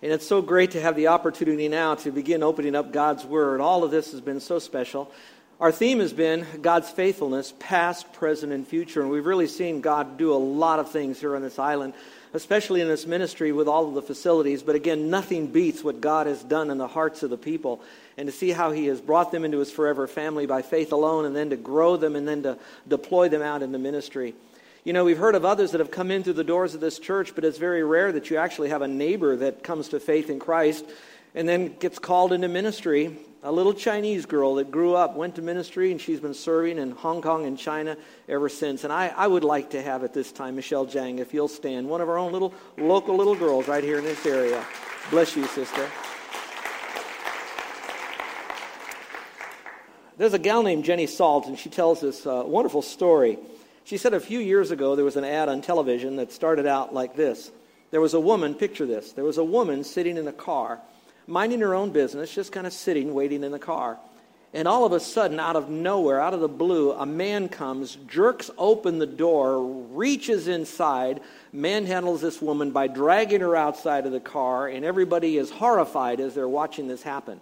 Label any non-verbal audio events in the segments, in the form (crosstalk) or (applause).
And it's so great to have the opportunity now to begin opening up God's Word. All of this has been so special. Our theme has been God's faithfulness, past, present, and future. And we've really seen God do a lot of things here on this island, especially in this ministry with all of the facilities. But again, nothing beats what God has done in the hearts of the people. And to see how He has brought them into His forever family by faith alone, and then to grow them and then to deploy them out in the ministry. You know, we've heard of others that have come in through the doors of this church, but it's very rare that you actually have a neighbor that comes to faith in Christ and then gets called into ministry a little Chinese girl that grew up, went to ministry, and she's been serving in Hong Kong and China ever since. And I, I would like to have at this time Michelle Jang, if you'll stand, one of our own little local little girls right here in this area. Bless you, sister. There's a gal named Jenny Salt, and she tells this uh, wonderful story. She said a few years ago there was an ad on television that started out like this. There was a woman, picture this, there was a woman sitting in a car minding her own business, just kind of sitting, waiting in the car. And all of a sudden, out of nowhere, out of the blue, a man comes, jerks open the door, reaches inside, manhandles this woman by dragging her outside of the car, and everybody is horrified as they're watching this happen.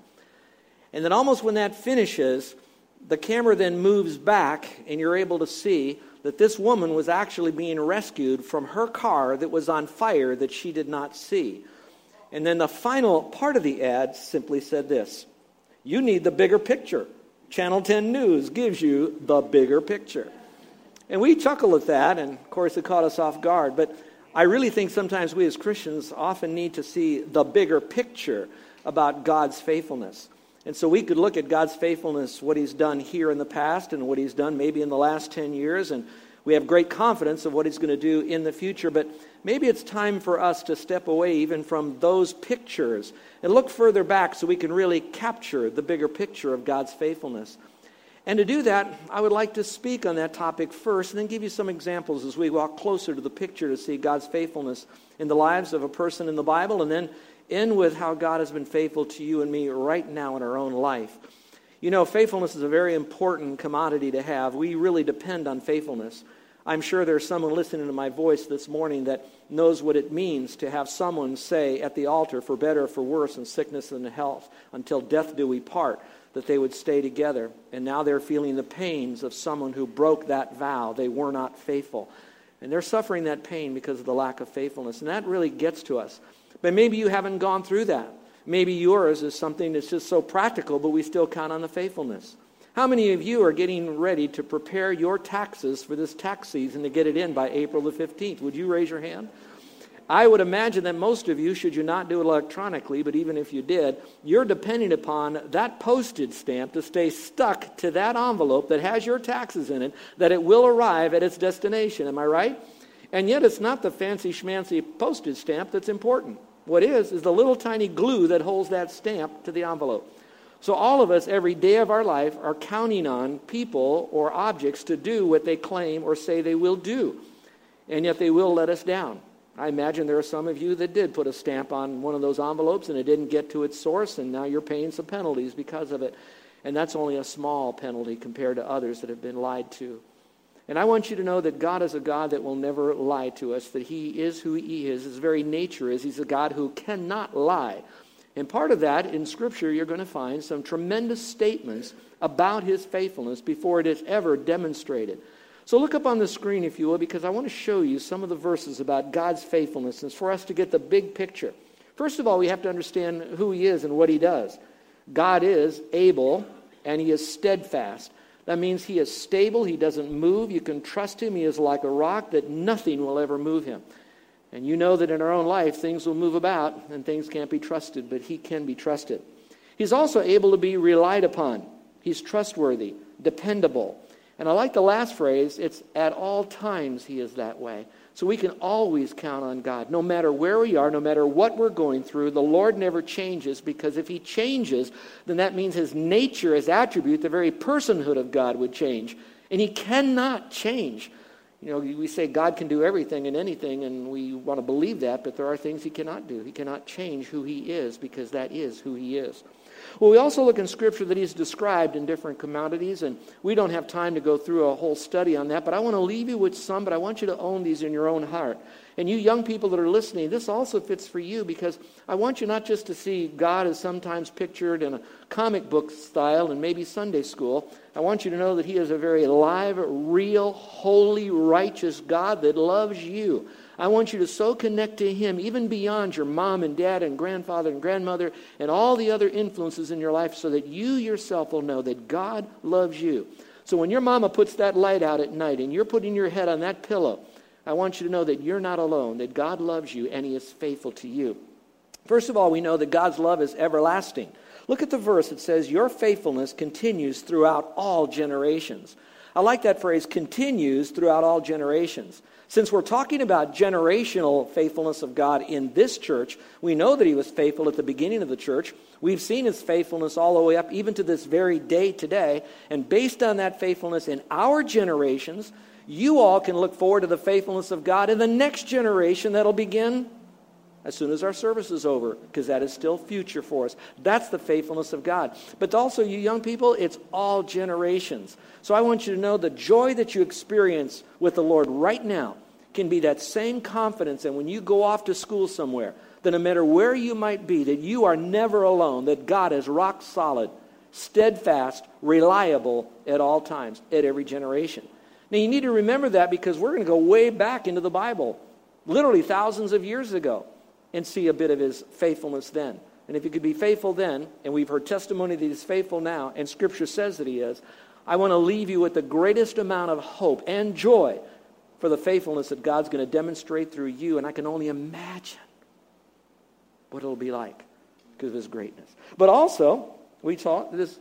And then, almost when that finishes, the camera then moves back, and you're able to see that this woman was actually being rescued from her car that was on fire that she did not see. And then the final part of the ad simply said this You need the bigger picture. Channel 10 News gives you the bigger picture. And we chuckle at that, and of course it caught us off guard. But I really think sometimes we as Christians often need to see the bigger picture about God's faithfulness. And so we could look at God's faithfulness, what He's done here in the past, and what He's done maybe in the last 10 years, and we have great confidence of what He's going to do in the future. But maybe it's time for us to step away even from those pictures and look further back so we can really capture the bigger picture of God's faithfulness. And to do that, I would like to speak on that topic first and then give you some examples as we walk closer to the picture to see God's faithfulness in the lives of a person in the Bible and then end with how God has been faithful to you and me right now in our own life. You know, faithfulness is a very important commodity to have. We really depend on faithfulness. I'm sure there's someone listening to my voice this morning that knows what it means to have someone say at the altar, for better or for worse, in sickness and health, until death do we part, that they would stay together. And now they're feeling the pains of someone who broke that vow. They were not faithful. And they're suffering that pain because of the lack of faithfulness. And that really gets to us. But maybe you haven't gone through that. Maybe yours is something that's just so practical, but we still count on the faithfulness. How many of you are getting ready to prepare your taxes for this tax season to get it in by April the 15th? Would you raise your hand? I would imagine that most of you, should you not do it electronically, but even if you did, you're depending upon that postage stamp to stay stuck to that envelope that has your taxes in it, that it will arrive at its destination. Am I right? And yet, it's not the fancy schmancy postage stamp that's important. What is, is the little tiny glue that holds that stamp to the envelope. So, all of us, every day of our life, are counting on people or objects to do what they claim or say they will do. And yet they will let us down. I imagine there are some of you that did put a stamp on one of those envelopes and it didn't get to its source, and now you're paying some penalties because of it. And that's only a small penalty compared to others that have been lied to. And I want you to know that God is a God that will never lie to us, that He is who He is. His very nature is He's a God who cannot lie. And part of that in Scripture, you're going to find some tremendous statements about his faithfulness before it is ever demonstrated. So look up on the screen, if you will, because I want to show you some of the verses about God's faithfulness and for us to get the big picture. First of all, we have to understand who he is and what he does. God is able and he is steadfast. That means he is stable, he doesn't move, you can trust him, he is like a rock that nothing will ever move him. And you know that in our own life, things will move about and things can't be trusted, but He can be trusted. He's also able to be relied upon. He's trustworthy, dependable. And I like the last phrase it's at all times He is that way. So we can always count on God. No matter where we are, no matter what we're going through, the Lord never changes because if He changes, then that means His nature, His attribute, the very personhood of God would change. And He cannot change. You know, we say God can do everything and anything, and we want to believe that, but there are things He cannot do. He cannot change who He is because that is who He is. Well, we also look in Scripture that He's described in different commodities, and we don't have time to go through a whole study on that, but I want to leave you with some, but I want you to own these in your own heart. And you young people that are listening, this also fits for you because I want you not just to see God as sometimes pictured in a comic book style and maybe Sunday school. I want you to know that He is a very alive, real, holy, righteous God that loves you. I want you to so connect to Him, even beyond your mom and dad and grandfather and grandmother and all the other influences in your life, so that you yourself will know that God loves you. So when your mama puts that light out at night and you're putting your head on that pillow, I want you to know that you're not alone, that God loves you and He is faithful to you. First of all, we know that God's love is everlasting. Look at the verse. that says, Your faithfulness continues throughout all generations. I like that phrase, continues throughout all generations. Since we're talking about generational faithfulness of God in this church, we know that He was faithful at the beginning of the church. We've seen His faithfulness all the way up, even to this very day today. And based on that faithfulness in our generations, you all can look forward to the faithfulness of God in the next generation that'll begin as soon as our service is over, because that is still future for us. That's the faithfulness of God. But also, you young people, it's all generations. So I want you to know the joy that you experience with the Lord right now can be that same confidence. And when you go off to school somewhere, that no matter where you might be, that you are never alone, that God is rock solid, steadfast, reliable at all times, at every generation. Now, you need to remember that because we're going to go way back into the Bible, literally thousands of years ago and see a bit of his faithfulness then. And if he could be faithful then, and we've heard testimony that he's faithful now, and scripture says that he is, I want to leave you with the greatest amount of hope and joy for the faithfulness that God's going to demonstrate through you. And I can only imagine what it'll be like because of his greatness. But also, we taught that his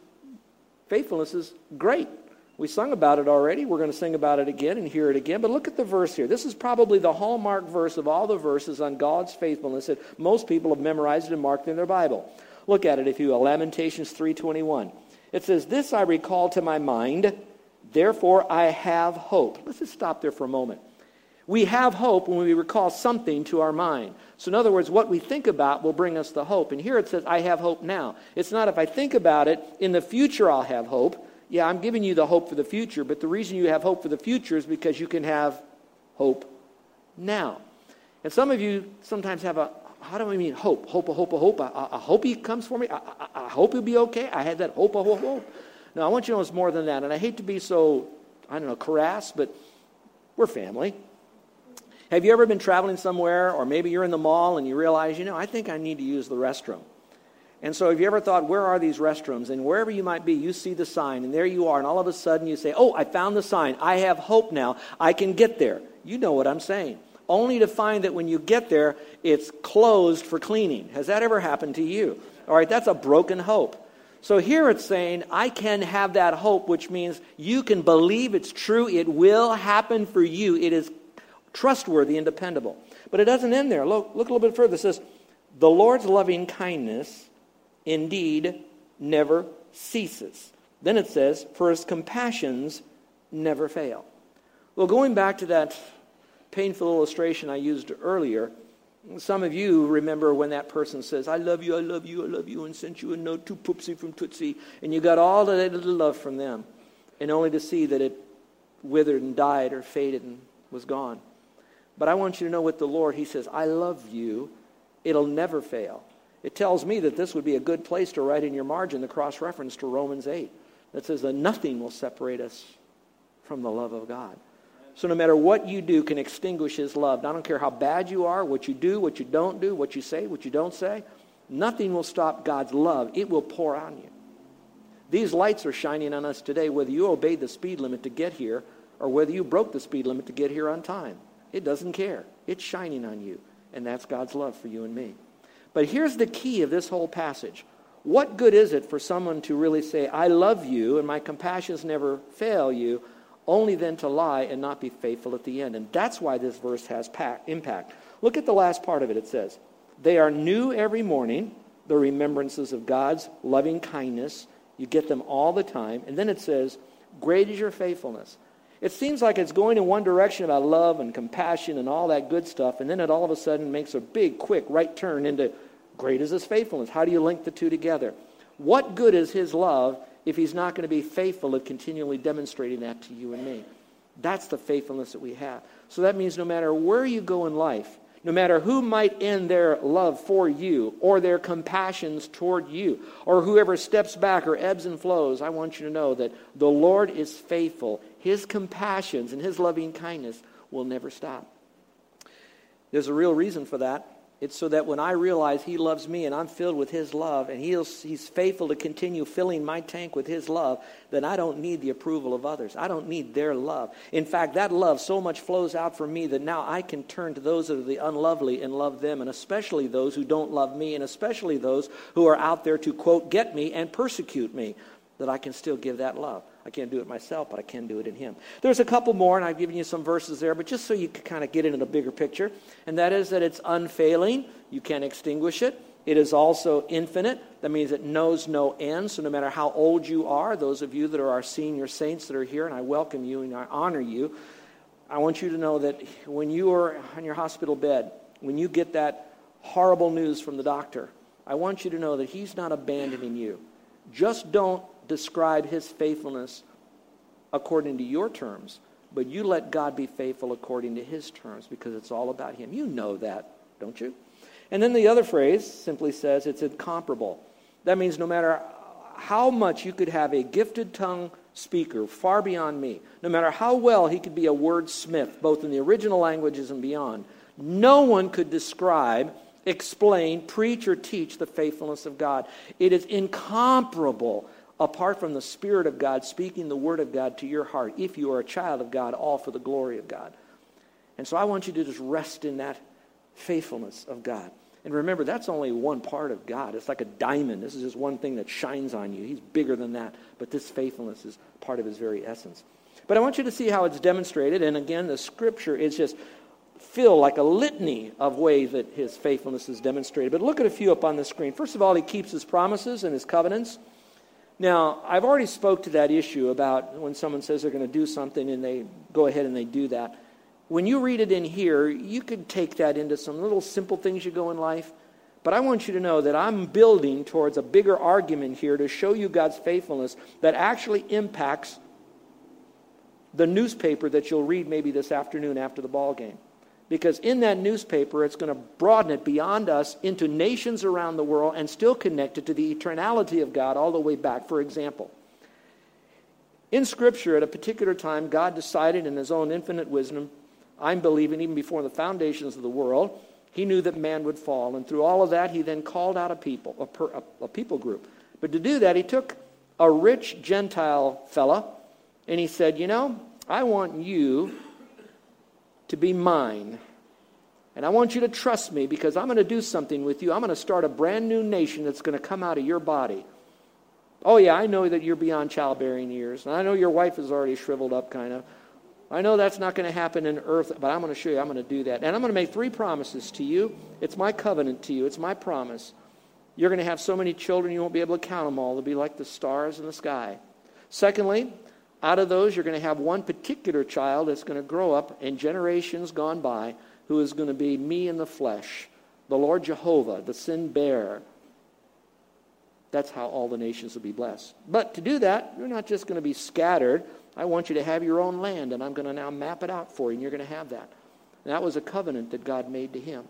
faithfulness is great. We sung about it already. We're going to sing about it again and hear it again. But look at the verse here. This is probably the hallmark verse of all the verses on God's faithfulness that most people have memorized and marked in their Bible. Look at it if you will. Lamentations 3:21. It says, "This I recall to my mind, therefore I have hope." Let's just stop there for a moment. We have hope when we recall something to our mind. So, in other words, what we think about will bring us the hope. And here it says, I have hope now. It's not if I think about it, in the future I'll have hope yeah, I'm giving you the hope for the future, but the reason you have hope for the future is because you can have hope now. And some of you sometimes have a, how do I mean hope? Hope, a hope, a hope. I, I hope he comes for me. I, I, I, hope he'll be okay. I had that hope, a hope, hope. No, I want you to know it's more than that. And I hate to be so, I don't know, crass, but we're family. Have you ever been traveling somewhere, or maybe you're in the mall and you realize, you know, I think I need to use the restroom? And so, have you ever thought, where are these restrooms? And wherever you might be, you see the sign, and there you are, and all of a sudden you say, Oh, I found the sign. I have hope now. I can get there. You know what I'm saying. Only to find that when you get there, it's closed for cleaning. Has that ever happened to you? All right, that's a broken hope. So here it's saying, I can have that hope, which means you can believe it's true. It will happen for you. It is trustworthy and dependable. But it doesn't end there. Look, look a little bit further. It says, The Lord's loving kindness indeed never ceases. Then it says, For his compassions never fail. Well, going back to that painful illustration I used earlier, some of you remember when that person says, I love you, I love you, I love you, and sent you a note to Poopsie from Tootsie, and you got all that little love from them, and only to see that it withered and died or faded and was gone. But I want you to know with the Lord, He says, I love you. It'll never fail. It tells me that this would be a good place to write in your margin the cross reference to Romans 8 that says that nothing will separate us from the love of God. So no matter what you do can extinguish his love. I don't care how bad you are, what you do, what you don't do, what you say, what you don't say. Nothing will stop God's love. It will pour on you. These lights are shining on us today, whether you obeyed the speed limit to get here or whether you broke the speed limit to get here on time. It doesn't care. It's shining on you. And that's God's love for you and me. But here's the key of this whole passage. What good is it for someone to really say, I love you and my compassions never fail you, only then to lie and not be faithful at the end. And that's why this verse has impact. Look at the last part of it. It says, They are new every morning, the remembrances of God's loving kindness. You get them all the time. And then it says, Great is your faithfulness. It seems like it's going in one direction about love and compassion and all that good stuff, and then it all of a sudden makes a big, quick right turn into great is his faithfulness. How do you link the two together? What good is his love if he's not going to be faithful at continually demonstrating that to you and me? That's the faithfulness that we have. So that means no matter where you go in life, no matter who might end their love for you or their compassions toward you or whoever steps back or ebbs and flows, I want you to know that the Lord is faithful. His compassions and his loving kindness will never stop. There's a real reason for that. It's so that when I realize He loves me and I'm filled with His love and He's, he's faithful to continue filling my tank with His love, then I don't need the approval of others. I don't need their love. In fact, that love so much flows out from me that now I can turn to those that are the unlovely and love them, and especially those who don't love me, and especially those who are out there to, quote, get me and persecute me, that I can still give that love. I can't do it myself, but I can do it in Him. There's a couple more, and I've given you some verses there, but just so you can kind of get into the bigger picture, and that is that it's unfailing. You can't extinguish it. It is also infinite. That means it knows no end. So no matter how old you are, those of you that are our senior saints that are here, and I welcome you and I honor you, I want you to know that when you are on your hospital bed, when you get that horrible news from the doctor, I want you to know that He's not abandoning you. Just don't describe his faithfulness according to your terms, but you let God be faithful according to his terms because it's all about him. You know that, don't you? And then the other phrase simply says it's incomparable. That means no matter how much you could have a gifted tongue speaker far beyond me, no matter how well he could be a wordsmith, both in the original languages and beyond, no one could describe, explain, preach, or teach the faithfulness of God. It is incomparable apart from the Spirit of God speaking the Word of God to your heart, if you are a child of God, all for the glory of God. And so I want you to just rest in that faithfulness of God. And remember, that's only one part of God. It's like a diamond. This is just one thing that shines on you. He's bigger than that. But this faithfulness is part of his very essence. But I want you to see how it's demonstrated. And again, the scripture is just filled like a litany of ways that his faithfulness is demonstrated. But look at a few up on the screen. First of all, he keeps his promises and his covenants. Now, I've already spoke to that issue about when someone says they're going to do something and they go ahead and they do that. When you read it in here, you could take that into some little simple things you go in life. But I want you to know that I'm building towards a bigger argument here to show you God's faithfulness that actually impacts the newspaper that you'll read maybe this afternoon after the ball game because in that newspaper it's going to broaden it beyond us into nations around the world and still connect it to the eternality of God all the way back. For example, in Scripture, at a particular time, God decided in His own infinite wisdom, I'm believing even before the foundations of the world, He knew that man would fall. And through all of that, He then called out a people, a, per, a, a people group. But to do that, He took a rich Gentile fella and He said, You know, I want you to be mine. And I want you to trust me because I'm going to do something with you. I'm going to start a brand new nation that's going to come out of your body. Oh, yeah, I know that you're beyond childbearing years. And I know your wife is already shriveled up, kind of. I know that's not going to happen in earth, but I'm going to show you I'm going to do that. And I'm going to make three promises to you. It's my covenant to you, it's my promise. You're going to have so many children, you won't be able to count them all. They'll be like the stars in the sky. Secondly, out of those, you're going to have one particular child that's going to grow up in generations gone by who is going to be me in the flesh, the Lord Jehovah, the sin bearer. That's how all the nations will be blessed. But to do that, you're not just going to be scattered. I want you to have your own land, and I'm going to now map it out for you, and you're going to have that. And that was a covenant that God made to him.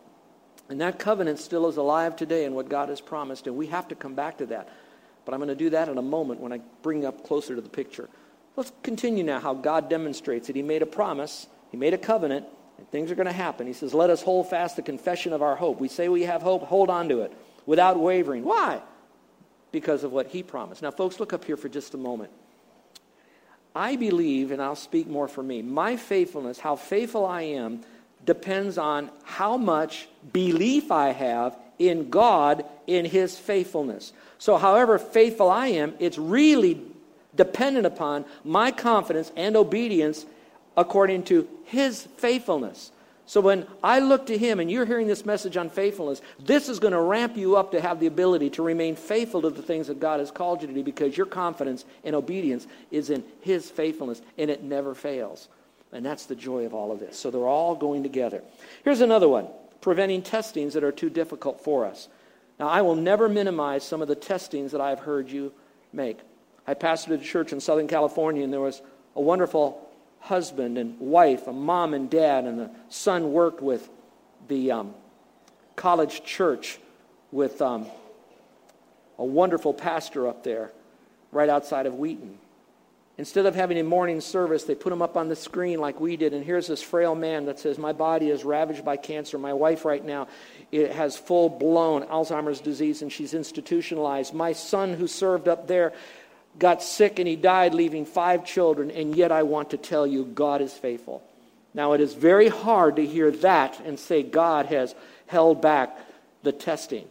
And that covenant still is alive today in what God has promised, and we have to come back to that. But I'm going to do that in a moment when I bring up closer to the picture. Let's continue now how God demonstrates it. He made a promise, He made a covenant, and things are going to happen. He says, Let us hold fast the confession of our hope. We say we have hope, hold on to it without wavering. Why? Because of what He promised. Now, folks, look up here for just a moment. I believe, and I'll speak more for me, my faithfulness, how faithful I am, depends on how much belief I have in God in His faithfulness. So, however faithful I am, it's really dependent upon my confidence and obedience according to his faithfulness. So when I look to him and you're hearing this message on faithfulness, this is going to ramp you up to have the ability to remain faithful to the things that God has called you to do because your confidence and obedience is in his faithfulness and it never fails. And that's the joy of all of this. So they're all going together. Here's another one preventing testings that are too difficult for us. Now, I will never minimize some of the testings that I've heard you make. I pastored a church in Southern California, and there was a wonderful husband and wife, a mom and dad, and the son worked with the um, college church with um, a wonderful pastor up there right outside of Wheaton. Instead of having a morning service, they put him up on the screen like we did. And here's this frail man that says, My body is ravaged by cancer. My wife, right now, it has full blown Alzheimer's disease and she's institutionalized. My son, who served up there, got sick and he died, leaving five children, and yet I want to tell you, God is faithful. Now, it is very hard to hear that and say God has held back the testing.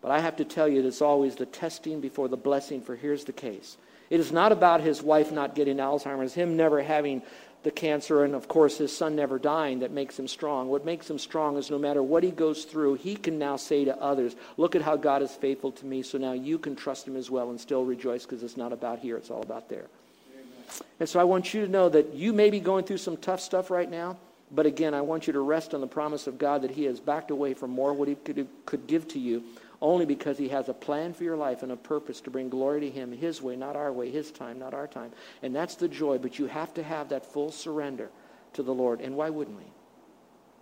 But I have to tell you, it's always the testing before the blessing, for here's the case. It is not about his wife not getting Alzheimer's, him never having the cancer, and of course his son never dying that makes him strong. What makes him strong is no matter what he goes through, he can now say to others, Look at how God is faithful to me, so now you can trust him as well and still rejoice because it's not about here, it's all about there. Amen. And so I want you to know that you may be going through some tough stuff right now, but again, I want you to rest on the promise of God that he has backed away from more what he could, could give to you only because he has a plan for your life and a purpose to bring glory to him his way, not our way, his time, not our time. And that's the joy, but you have to have that full surrender to the Lord. And why wouldn't we?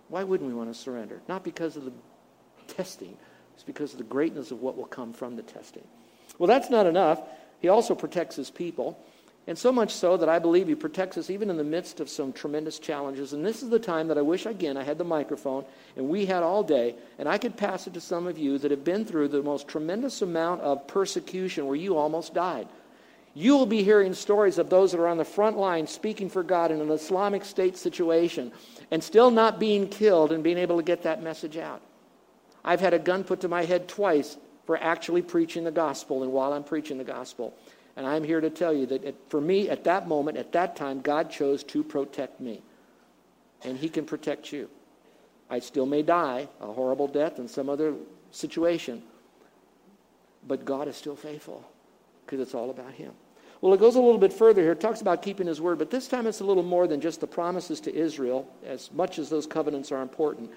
Why wouldn't we want to surrender? Not because of the testing, it's because of the greatness of what will come from the testing. Well, that's not enough. He also protects his people. And so much so that I believe he protects us even in the midst of some tremendous challenges. And this is the time that I wish, again, I had the microphone and we had all day, and I could pass it to some of you that have been through the most tremendous amount of persecution where you almost died. You will be hearing stories of those that are on the front line speaking for God in an Islamic State situation and still not being killed and being able to get that message out. I've had a gun put to my head twice for actually preaching the gospel and while I'm preaching the gospel. And I'm here to tell you that it, for me, at that moment, at that time, God chose to protect me. And He can protect you. I still may die a horrible death in some other situation, but God is still faithful because it's all about Him. Well, it goes a little bit further here. It talks about keeping His word, but this time it's a little more than just the promises to Israel, as much as those covenants are important.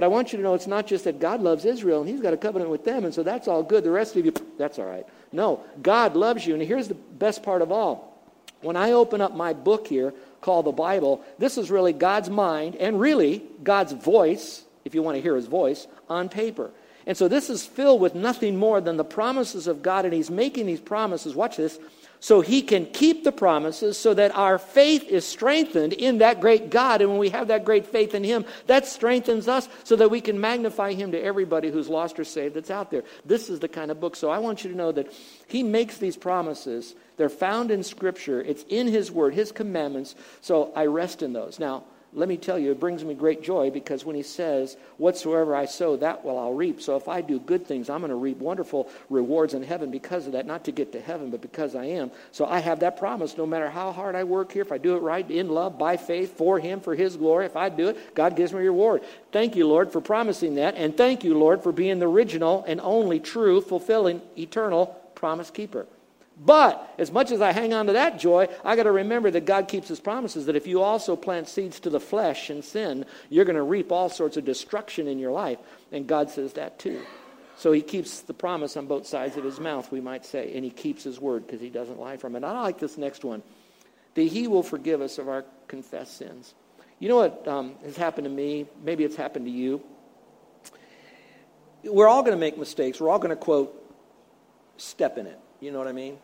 But I want you to know it's not just that God loves Israel and He's got a covenant with them, and so that's all good. The rest of you, that's all right. No, God loves you. And here's the best part of all. When I open up my book here called the Bible, this is really God's mind and really God's voice, if you want to hear His voice, on paper. And so this is filled with nothing more than the promises of God, and He's making these promises. Watch this so he can keep the promises so that our faith is strengthened in that great God. And when we have that great faith in him, that strengthens us so that we can magnify him to everybody who's lost or saved that's out there. This is the kind of book. So I want you to know that he makes these promises. They're found in Scripture, it's in his word, his commandments. So I rest in those. Now, let me tell you, it brings me great joy because when he says, Whatsoever I sow, that will I'll reap. So if I do good things, I'm going to reap wonderful rewards in heaven because of that, not to get to heaven, but because I am. So I have that promise no matter how hard I work here, if I do it right, in love, by faith, for him, for his glory, if I do it, God gives me a reward. Thank you, Lord, for promising that. And thank you, Lord, for being the original and only true, fulfilling, eternal promise keeper. But as much as I hang on to that joy, I got to remember that God keeps his promises that if you also plant seeds to the flesh and sin, you're going to reap all sorts of destruction in your life. And God says that too. So he keeps the promise on both sides of his mouth, we might say, and he keeps his word because he doesn't lie from it. I like this next one that he will forgive us of our confessed sins. You know what um, has happened to me? Maybe it's happened to you. We're all going to make mistakes. We're all going to quote, step in it. You know what I mean?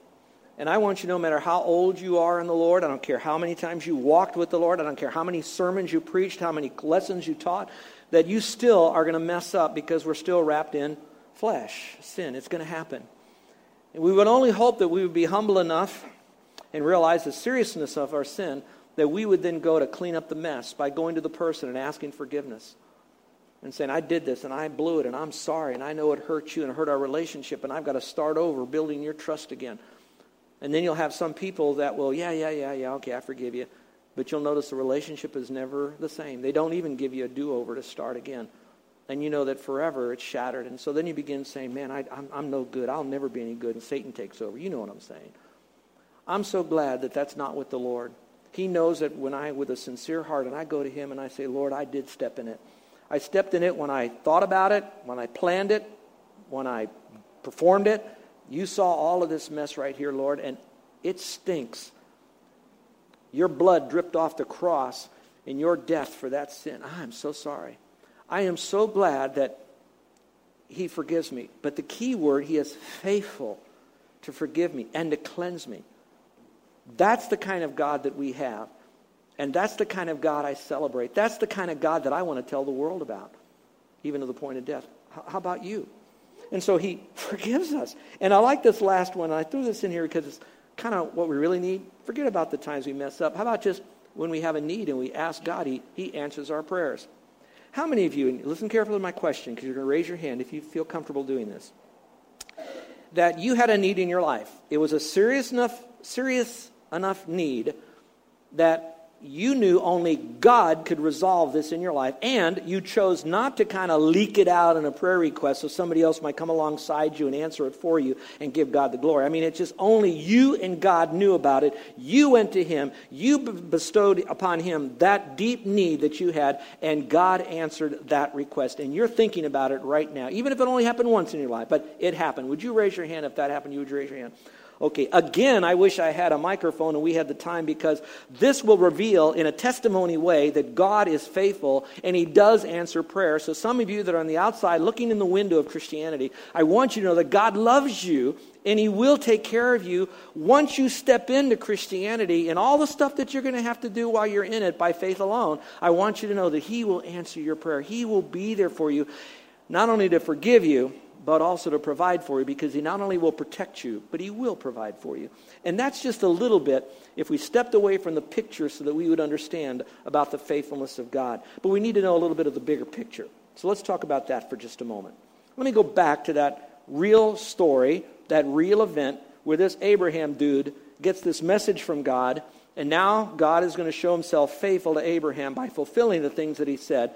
And I want you, no matter how old you are in the Lord, I don't care how many times you walked with the Lord, I don't care how many sermons you preached, how many lessons you taught, that you still are going to mess up because we're still wrapped in flesh, sin. It's going to happen. And we would only hope that we would be humble enough and realize the seriousness of our sin that we would then go to clean up the mess by going to the person and asking forgiveness and saying, I did this and I blew it and I'm sorry and I know it hurt you and hurt our relationship and I've got to start over building your trust again. And then you'll have some people that will, yeah, yeah, yeah, yeah, okay, I forgive you. But you'll notice the relationship is never the same. They don't even give you a do over to start again. And you know that forever it's shattered. And so then you begin saying, man, I, I'm, I'm no good. I'll never be any good. And Satan takes over. You know what I'm saying. I'm so glad that that's not with the Lord. He knows that when I, with a sincere heart, and I go to Him and I say, Lord, I did step in it. I stepped in it when I thought about it, when I planned it, when I performed it. You saw all of this mess right here, Lord, and it stinks. Your blood dripped off the cross in your death for that sin. I am so sorry. I am so glad that He forgives me. But the key word, He is faithful to forgive me and to cleanse me. That's the kind of God that we have. And that's the kind of God I celebrate. That's the kind of God that I want to tell the world about, even to the point of death. How about you? And so he (laughs) forgives us. And I like this last one. I threw this in here because it's kind of what we really need. Forget about the times we mess up. How about just when we have a need and we ask God, he, he answers our prayers. How many of you, and listen carefully to my question because you're going to raise your hand if you feel comfortable doing this, that you had a need in your life. It was a serious enough, serious enough need that you knew only God could resolve this in your life, and you chose not to kind of leak it out in a prayer request so somebody else might come alongside you and answer it for you and give God the glory. I mean, it's just only you and God knew about it. You went to Him, you bestowed upon Him that deep need that you had, and God answered that request. And you're thinking about it right now, even if it only happened once in your life, but it happened. Would you raise your hand if that happened? You would raise your hand. Okay, again, I wish I had a microphone and we had the time because this will reveal in a testimony way that God is faithful and He does answer prayer. So, some of you that are on the outside looking in the window of Christianity, I want you to know that God loves you and He will take care of you once you step into Christianity and all the stuff that you're going to have to do while you're in it by faith alone. I want you to know that He will answer your prayer, He will be there for you, not only to forgive you but also to provide for you because he not only will protect you, but he will provide for you. And that's just a little bit if we stepped away from the picture so that we would understand about the faithfulness of God. But we need to know a little bit of the bigger picture. So let's talk about that for just a moment. Let me go back to that real story, that real event where this Abraham dude gets this message from God, and now God is going to show himself faithful to Abraham by fulfilling the things that he said.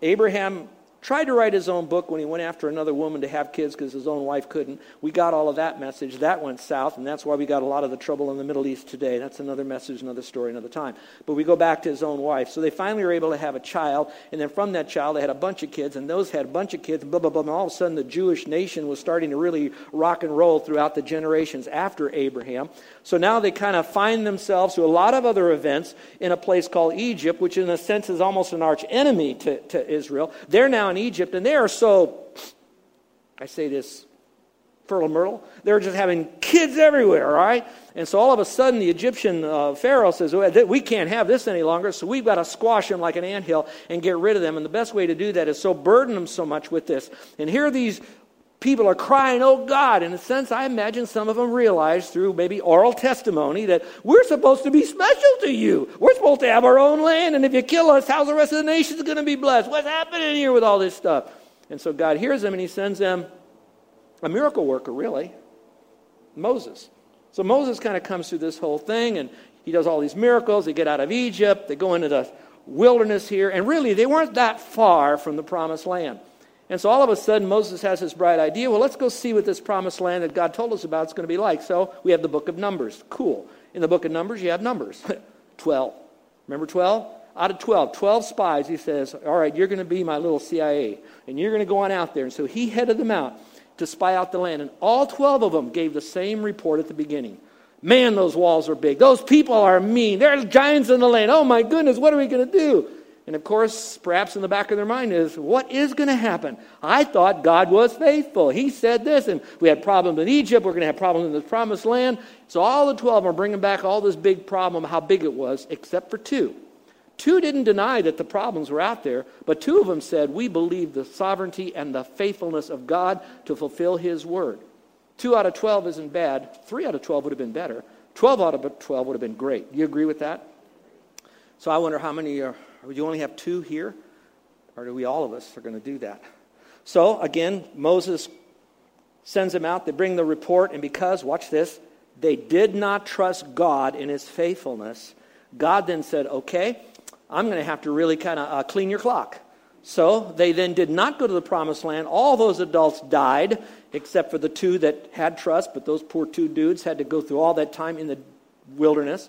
Abraham Tried to write his own book when he went after another woman to have kids because his own wife couldn't. We got all of that message. That went south, and that's why we got a lot of the trouble in the Middle East today. That's another message, another story, another time. But we go back to his own wife. So they finally were able to have a child, and then from that child, they had a bunch of kids, and those had a bunch of kids, blah, blah, blah. And all of a sudden, the Jewish nation was starting to really rock and roll throughout the generations after Abraham. So now they kind of find themselves through a lot of other events in a place called Egypt, which in a sense is almost an arch enemy to, to Israel. They're now in Egypt, and they are so, I say this, fertile myrtle. They're just having kids everywhere, right? And so all of a sudden, the Egyptian uh, Pharaoh says, We can't have this any longer, so we've got to squash them like an anthill and get rid of them. And the best way to do that is so burden them so much with this. And here these people are crying, Oh God. In a sense, I imagine some of them realized through maybe oral testimony that we're supposed to be special to you. We're supposed to have our own land, and if you kill us, how's the rest of the nations going to be blessed? What's happening here with all this stuff? And so God hears them and he sends them a miracle worker, really Moses. So Moses kind of comes through this whole thing and he does all these miracles. They get out of Egypt, they go into the wilderness here, and really they weren't that far from the promised land. And so all of a sudden, Moses has this bright idea well, let's go see what this promised land that God told us about is going to be like. So we have the book of Numbers. Cool. In the book of Numbers, you have Numbers (laughs) 12. Remember 12? Out of 12, 12 spies, he says, All right, you're going to be my little CIA, and you're going to go on out there. And so he headed them out to spy out the land. And all 12 of them gave the same report at the beginning. Man, those walls are big. Those people are mean. There's giants in the land. Oh my goodness, what are we going to do? And of course, perhaps in the back of their mind is, what is going to happen? I thought God was faithful. He said this, and we had problems in Egypt. We're going to have problems in the promised land. So all the 12 are bringing back all this big problem, how big it was, except for two. Two didn't deny that the problems were out there, but two of them said, We believe the sovereignty and the faithfulness of God to fulfill His word. Two out of 12 isn't bad. Three out of 12 would have been better. 12 out of 12 would have been great. Do you agree with that? So I wonder how many are you only have two here? Or do we, all of us, are going to do that? So, again, Moses sends them out. They bring the report, and because, watch this, They did not trust God in his faithfulness. God then said, Okay, I'm going to have to really kind of uh, clean your clock. So they then did not go to the promised land. All those adults died, except for the two that had trust, but those poor two dudes had to go through all that time in the wilderness.